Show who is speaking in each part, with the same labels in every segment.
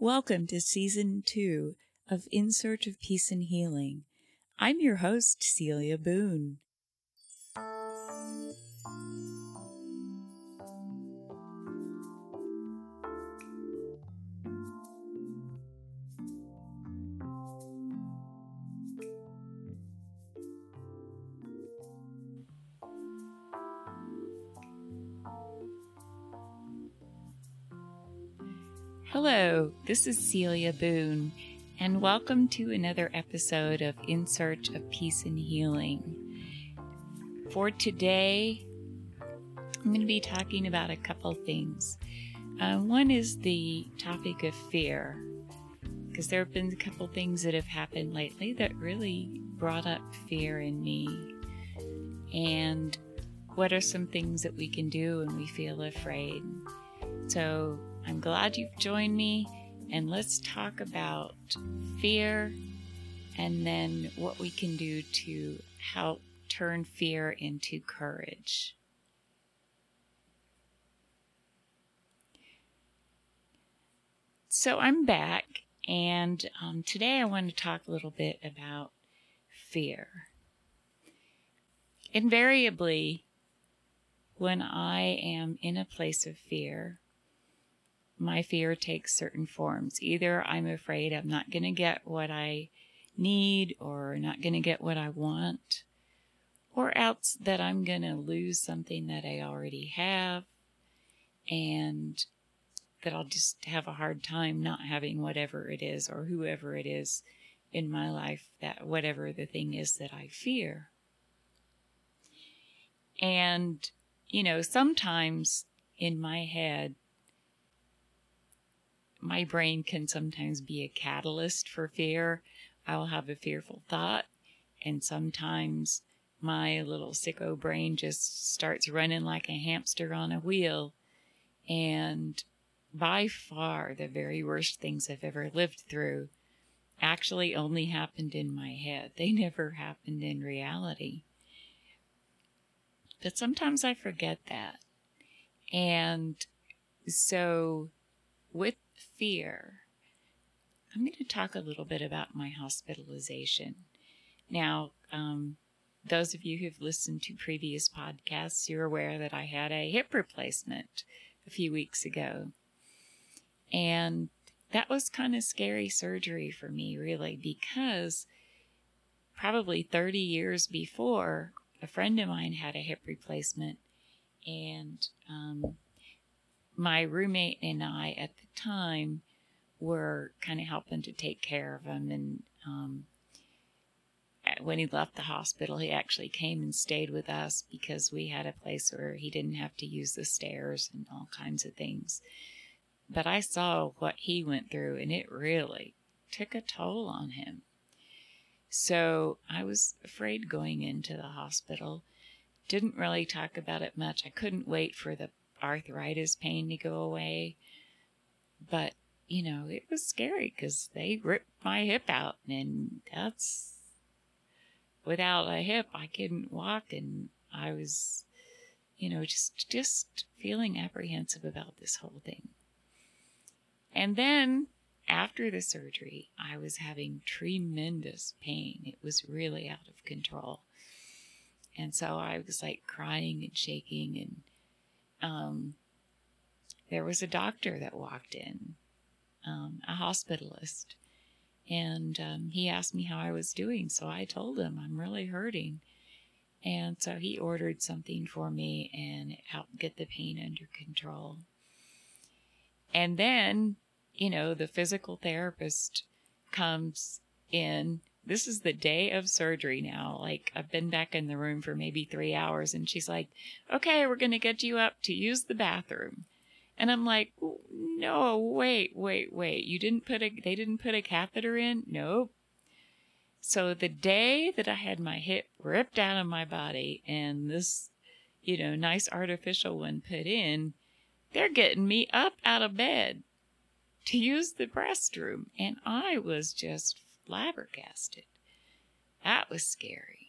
Speaker 1: Welcome to season two of In Search of Peace and Healing. I'm your host, Celia Boone. Hello, this is Celia Boone, and welcome to another episode of In Search of Peace and Healing. For today, I'm going to be talking about a couple things. Uh, one is the topic of fear, because there have been a couple things that have happened lately that really brought up fear in me. And what are some things that we can do when we feel afraid? So, I'm glad you've joined me, and let's talk about fear and then what we can do to help turn fear into courage. So I'm back, and um, today I want to talk a little bit about fear. Invariably, when I am in a place of fear, my fear takes certain forms. Either I'm afraid I'm not going to get what I need or not going to get what I want, or else that I'm going to lose something that I already have and that I'll just have a hard time not having whatever it is or whoever it is in my life that whatever the thing is that I fear. And, you know, sometimes in my head, my brain can sometimes be a catalyst for fear. I will have a fearful thought, and sometimes my little sicko brain just starts running like a hamster on a wheel. And by far, the very worst things I've ever lived through actually only happened in my head. They never happened in reality. But sometimes I forget that. And so, with fear, I'm going to talk a little bit about my hospitalization. Now, um, those of you who've listened to previous podcasts, you're aware that I had a hip replacement a few weeks ago. And that was kind of scary surgery for me, really, because probably 30 years before, a friend of mine had a hip replacement. And um, my roommate and I at the time were kind of helping to take care of him. And um, when he left the hospital, he actually came and stayed with us because we had a place where he didn't have to use the stairs and all kinds of things. But I saw what he went through, and it really took a toll on him. So I was afraid going into the hospital. Didn't really talk about it much. I couldn't wait for the arthritis pain to go away. But, you know, it was scary because they ripped my hip out, and that's without a hip, I couldn't walk, and I was, you know, just just feeling apprehensive about this whole thing. And then after the surgery, I was having tremendous pain. It was really out of control. And so I was like crying and shaking and um, there was a doctor that walked in, um, a hospitalist, and um, he asked me how I was doing. So I told him I'm really hurting. And so he ordered something for me and helped get the pain under control. And then, you know, the physical therapist comes in this is the day of surgery now. Like, I've been back in the room for maybe three hours, and she's like, okay, we're going to get you up to use the bathroom. And I'm like, no, wait, wait, wait. You didn't put a, they didn't put a catheter in? Nope. So the day that I had my hip ripped out of my body and this, you know, nice artificial one put in, they're getting me up out of bed to use the restroom. And I was just flabbergasted. That was scary.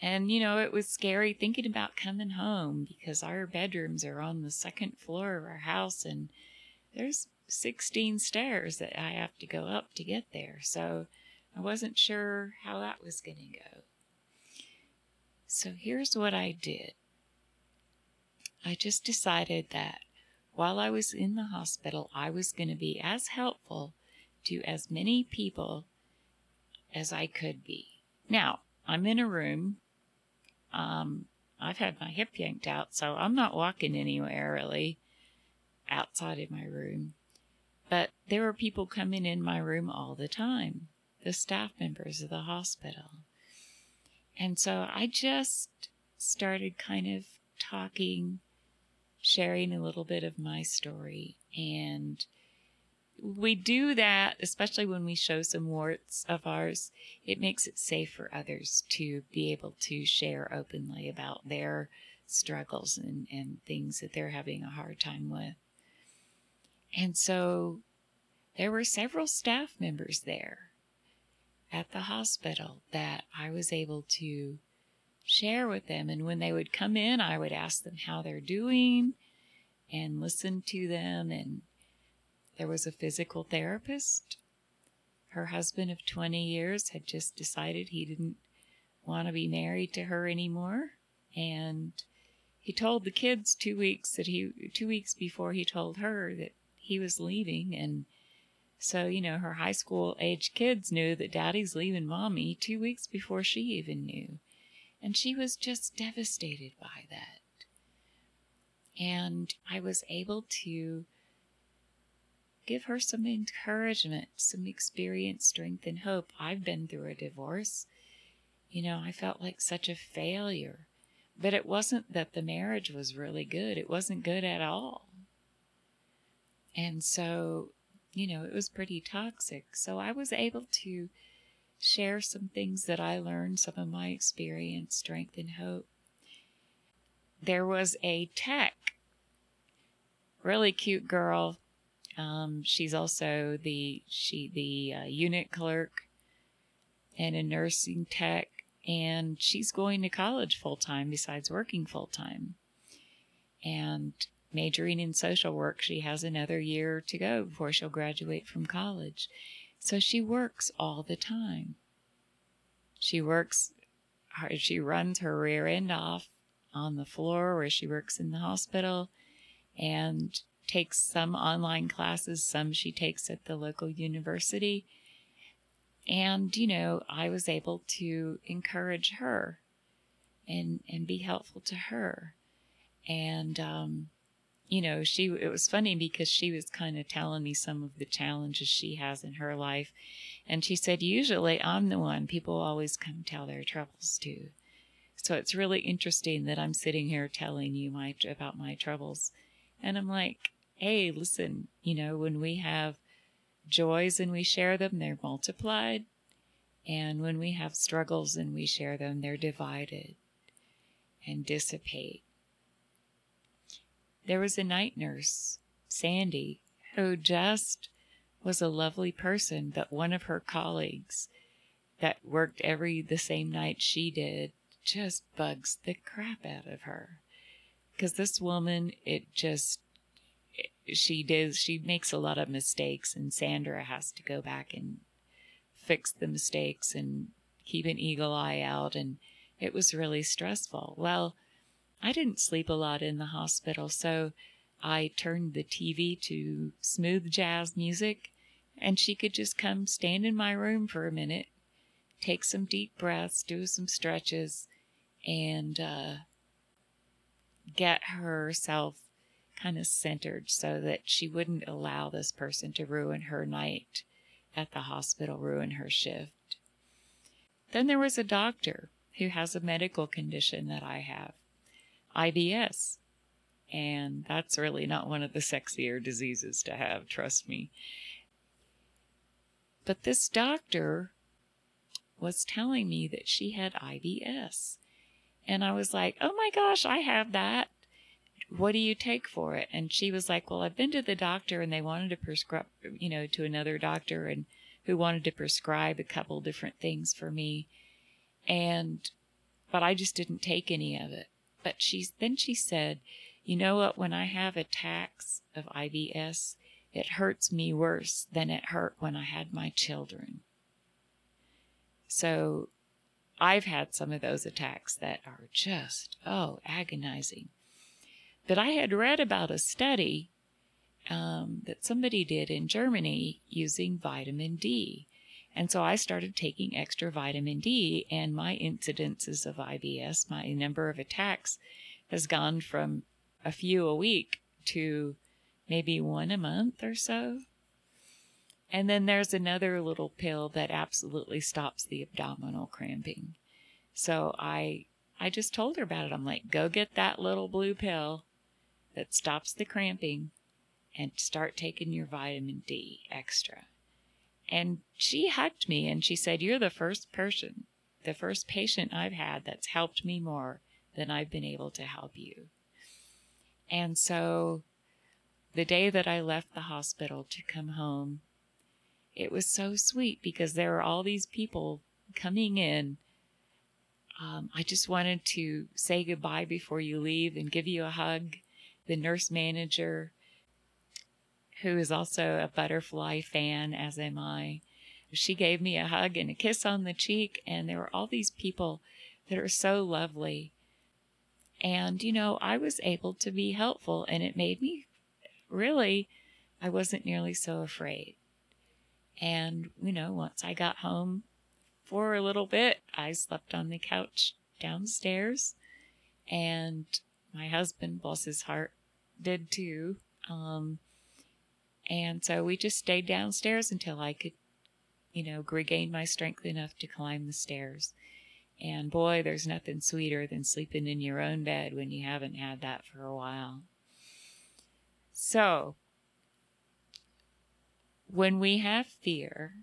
Speaker 1: And, you know, it was scary thinking about coming home because our bedrooms are on the second floor of our house and there's 16 stairs that I have to go up to get there. So I wasn't sure how that was going to go. So here's what I did I just decided that while I was in the hospital, I was going to be as helpful to as many people as I could be. Now, I'm in a room. Um, I've had my hip yanked out, so I'm not walking anywhere really outside of my room. But there were people coming in my room all the time, the staff members of the hospital. And so I just started kind of talking, sharing a little bit of my story. And we do that, especially when we show some warts of ours. It makes it safe for others to be able to share openly about their struggles and, and things that they're having a hard time with. And so there were several staff members there at the hospital that I was able to share with them. And when they would come in, I would ask them how they're doing and listen to them. And there was a physical therapist. Her husband of 20 years had just decided he didn't want to be married to her anymore. And he told the kids two weeks that he, two weeks before he told her that he was leaving. And so, you know, her high school age kids knew that daddy's leaving mommy two weeks before she even knew. And she was just devastated by that. And I was able to give her some encouragement, some experience, strength, and hope. I've been through a divorce. You know, I felt like such a failure. But it wasn't that the marriage was really good, it wasn't good at all. And so, you know, it was pretty toxic. So I was able to share some things that I learned, some of my experience, strength, and hope. There was a tech, really cute girl. Um, she's also the she the uh, unit clerk and a nursing tech, and she's going to college full time besides working full time. And majoring in social work. She has another year to go before she'll graduate from college. So she works all the time. She works, she runs her rear end off on the floor where she works in the hospital and takes some online classes, some she takes at the local university. And, you know, I was able to encourage her and, and be helpful to her. And, um, you know, she, it was funny because she was kind of telling me some of the challenges she has in her life. And she said, usually I'm the one people always come tell their troubles to. So it's really interesting that I'm sitting here telling you my, about my troubles. And I'm like, hey, listen, you know, when we have joys and we share them, they're multiplied. And when we have struggles and we share them, they're divided and dissipate. There was a night nurse, Sandy, who just was a lovely person, but one of her colleagues that worked every the same night she did just bugs the crap out of her. Because this woman, it just, she does, she makes a lot of mistakes, and Sandra has to go back and fix the mistakes and keep an eagle eye out. And it was really stressful. Well, I didn't sleep a lot in the hospital, so I turned the TV to smooth jazz music, and she could just come stand in my room for a minute, take some deep breaths, do some stretches, and uh, get herself kind of centered so that she wouldn't allow this person to ruin her night at the hospital, ruin her shift. Then there was a doctor who has a medical condition that I have. IBS. And that's really not one of the sexier diseases to have, trust me. But this doctor was telling me that she had IBS. And I was like, oh my gosh, I have that. What do you take for it? And she was like, well, I've been to the doctor and they wanted to prescribe, you know, to another doctor and who wanted to prescribe a couple different things for me. And, but I just didn't take any of it. But she then she said, "You know what? When I have attacks of IBS, it hurts me worse than it hurt when I had my children. So I've had some of those attacks that are just, oh, agonizing. But I had read about a study um, that somebody did in Germany using vitamin D. And so I started taking extra vitamin D, and my incidences of IBS, my number of attacks, has gone from a few a week to maybe one a month or so. And then there's another little pill that absolutely stops the abdominal cramping. So I I just told her about it. I'm like, go get that little blue pill that stops the cramping and start taking your vitamin D extra. And she hugged me and she said, You're the first person, the first patient I've had that's helped me more than I've been able to help you. And so the day that I left the hospital to come home, it was so sweet because there were all these people coming in. Um, I just wanted to say goodbye before you leave and give you a hug. The nurse manager, who is also a butterfly fan, as am I, she gave me a hug and a kiss on the cheek. And there were all these people that are so lovely. And, you know, I was able to be helpful, and it made me really, I wasn't nearly so afraid. And, you know, once I got home for a little bit, I slept on the couch downstairs. And my husband, bless his heart, did too. Um, and so we just stayed downstairs until I could, you know, regain my strength enough to climb the stairs. And boy, there's nothing sweeter than sleeping in your own bed when you haven't had that for a while. So, when we have fear,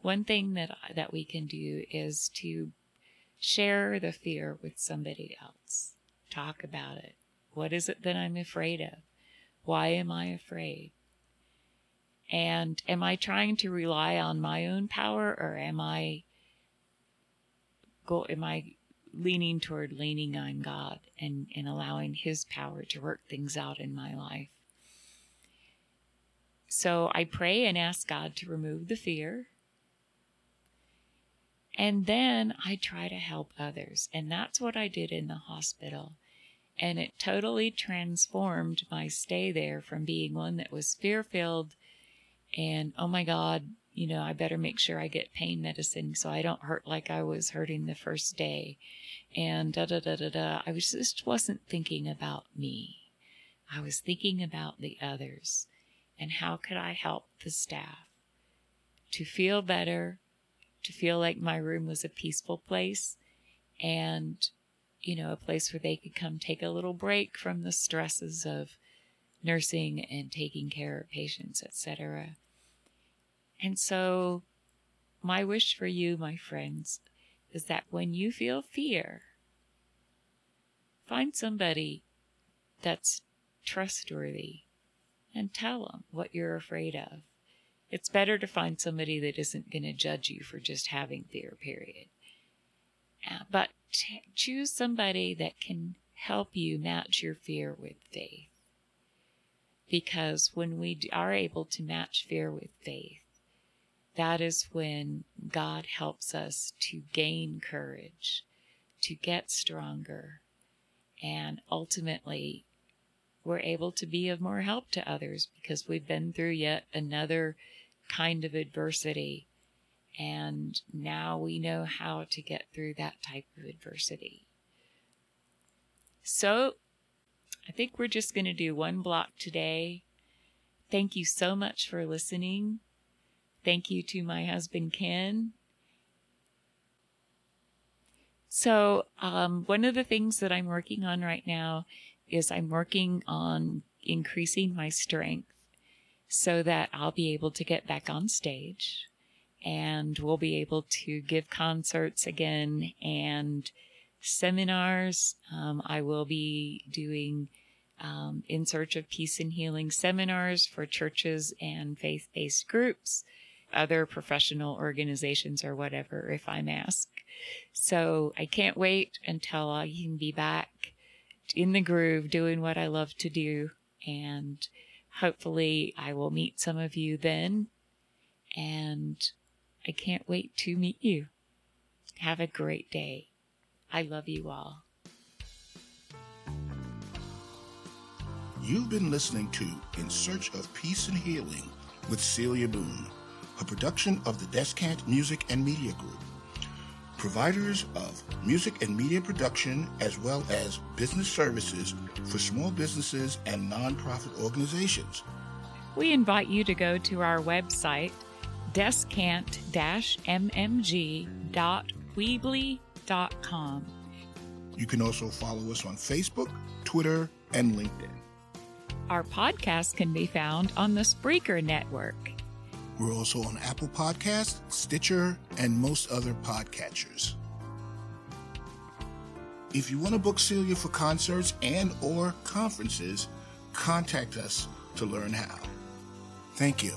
Speaker 1: one thing that that we can do is to share the fear with somebody else. Talk about it. What is it that I'm afraid of? Why am I afraid? And am I trying to rely on my own power or am I go am I leaning toward leaning on God and, and allowing his power to work things out in my life? So I pray and ask God to remove the fear. And then I try to help others. And that's what I did in the hospital. And it totally transformed my stay there from being one that was fear filled and, oh my God, you know, I better make sure I get pain medicine so I don't hurt like I was hurting the first day. And da da da da da. I was just wasn't thinking about me. I was thinking about the others and how could I help the staff to feel better, to feel like my room was a peaceful place and, you know, a place where they could come take a little break from the stresses of nursing and taking care of patients, etc. And so, my wish for you, my friends, is that when you feel fear, find somebody that's trustworthy and tell them what you're afraid of. It's better to find somebody that isn't going to judge you for just having fear, period. Uh, but t- choose somebody that can help you match your fear with faith. Because when we are able to match fear with faith, that is when God helps us to gain courage, to get stronger, and ultimately we're able to be of more help to others because we've been through yet another kind of adversity. And now we know how to get through that type of adversity. So I think we're just going to do one block today. Thank you so much for listening. Thank you to my husband, Ken. So, um, one of the things that I'm working on right now is I'm working on increasing my strength so that I'll be able to get back on stage and we'll be able to give concerts again and seminars. Um, I will be doing um, in search of peace and healing seminars for churches and faith based groups, other professional organizations, or whatever, if I'm asked. So I can't wait until I can be back in the groove doing what I love to do and hopefully, I will meet some of you then. And I can't wait to meet you. Have a great day. I love you all.
Speaker 2: You've been listening to In Search of Peace and Healing with Celia Boone, a production of the Descant Music and Media Group, providers of music and media production as well as business services for small businesses and nonprofit organizations.
Speaker 1: We invite you to go to our website, descant-mmg.weebly.com.
Speaker 2: You can also follow us on Facebook, Twitter, and LinkedIn.
Speaker 1: Our podcast can be found on the Spreaker Network.
Speaker 2: We're also on Apple Podcasts, Stitcher, and most other podcatchers. If you want to book Celia for concerts and or conferences, contact us to learn how. Thank you.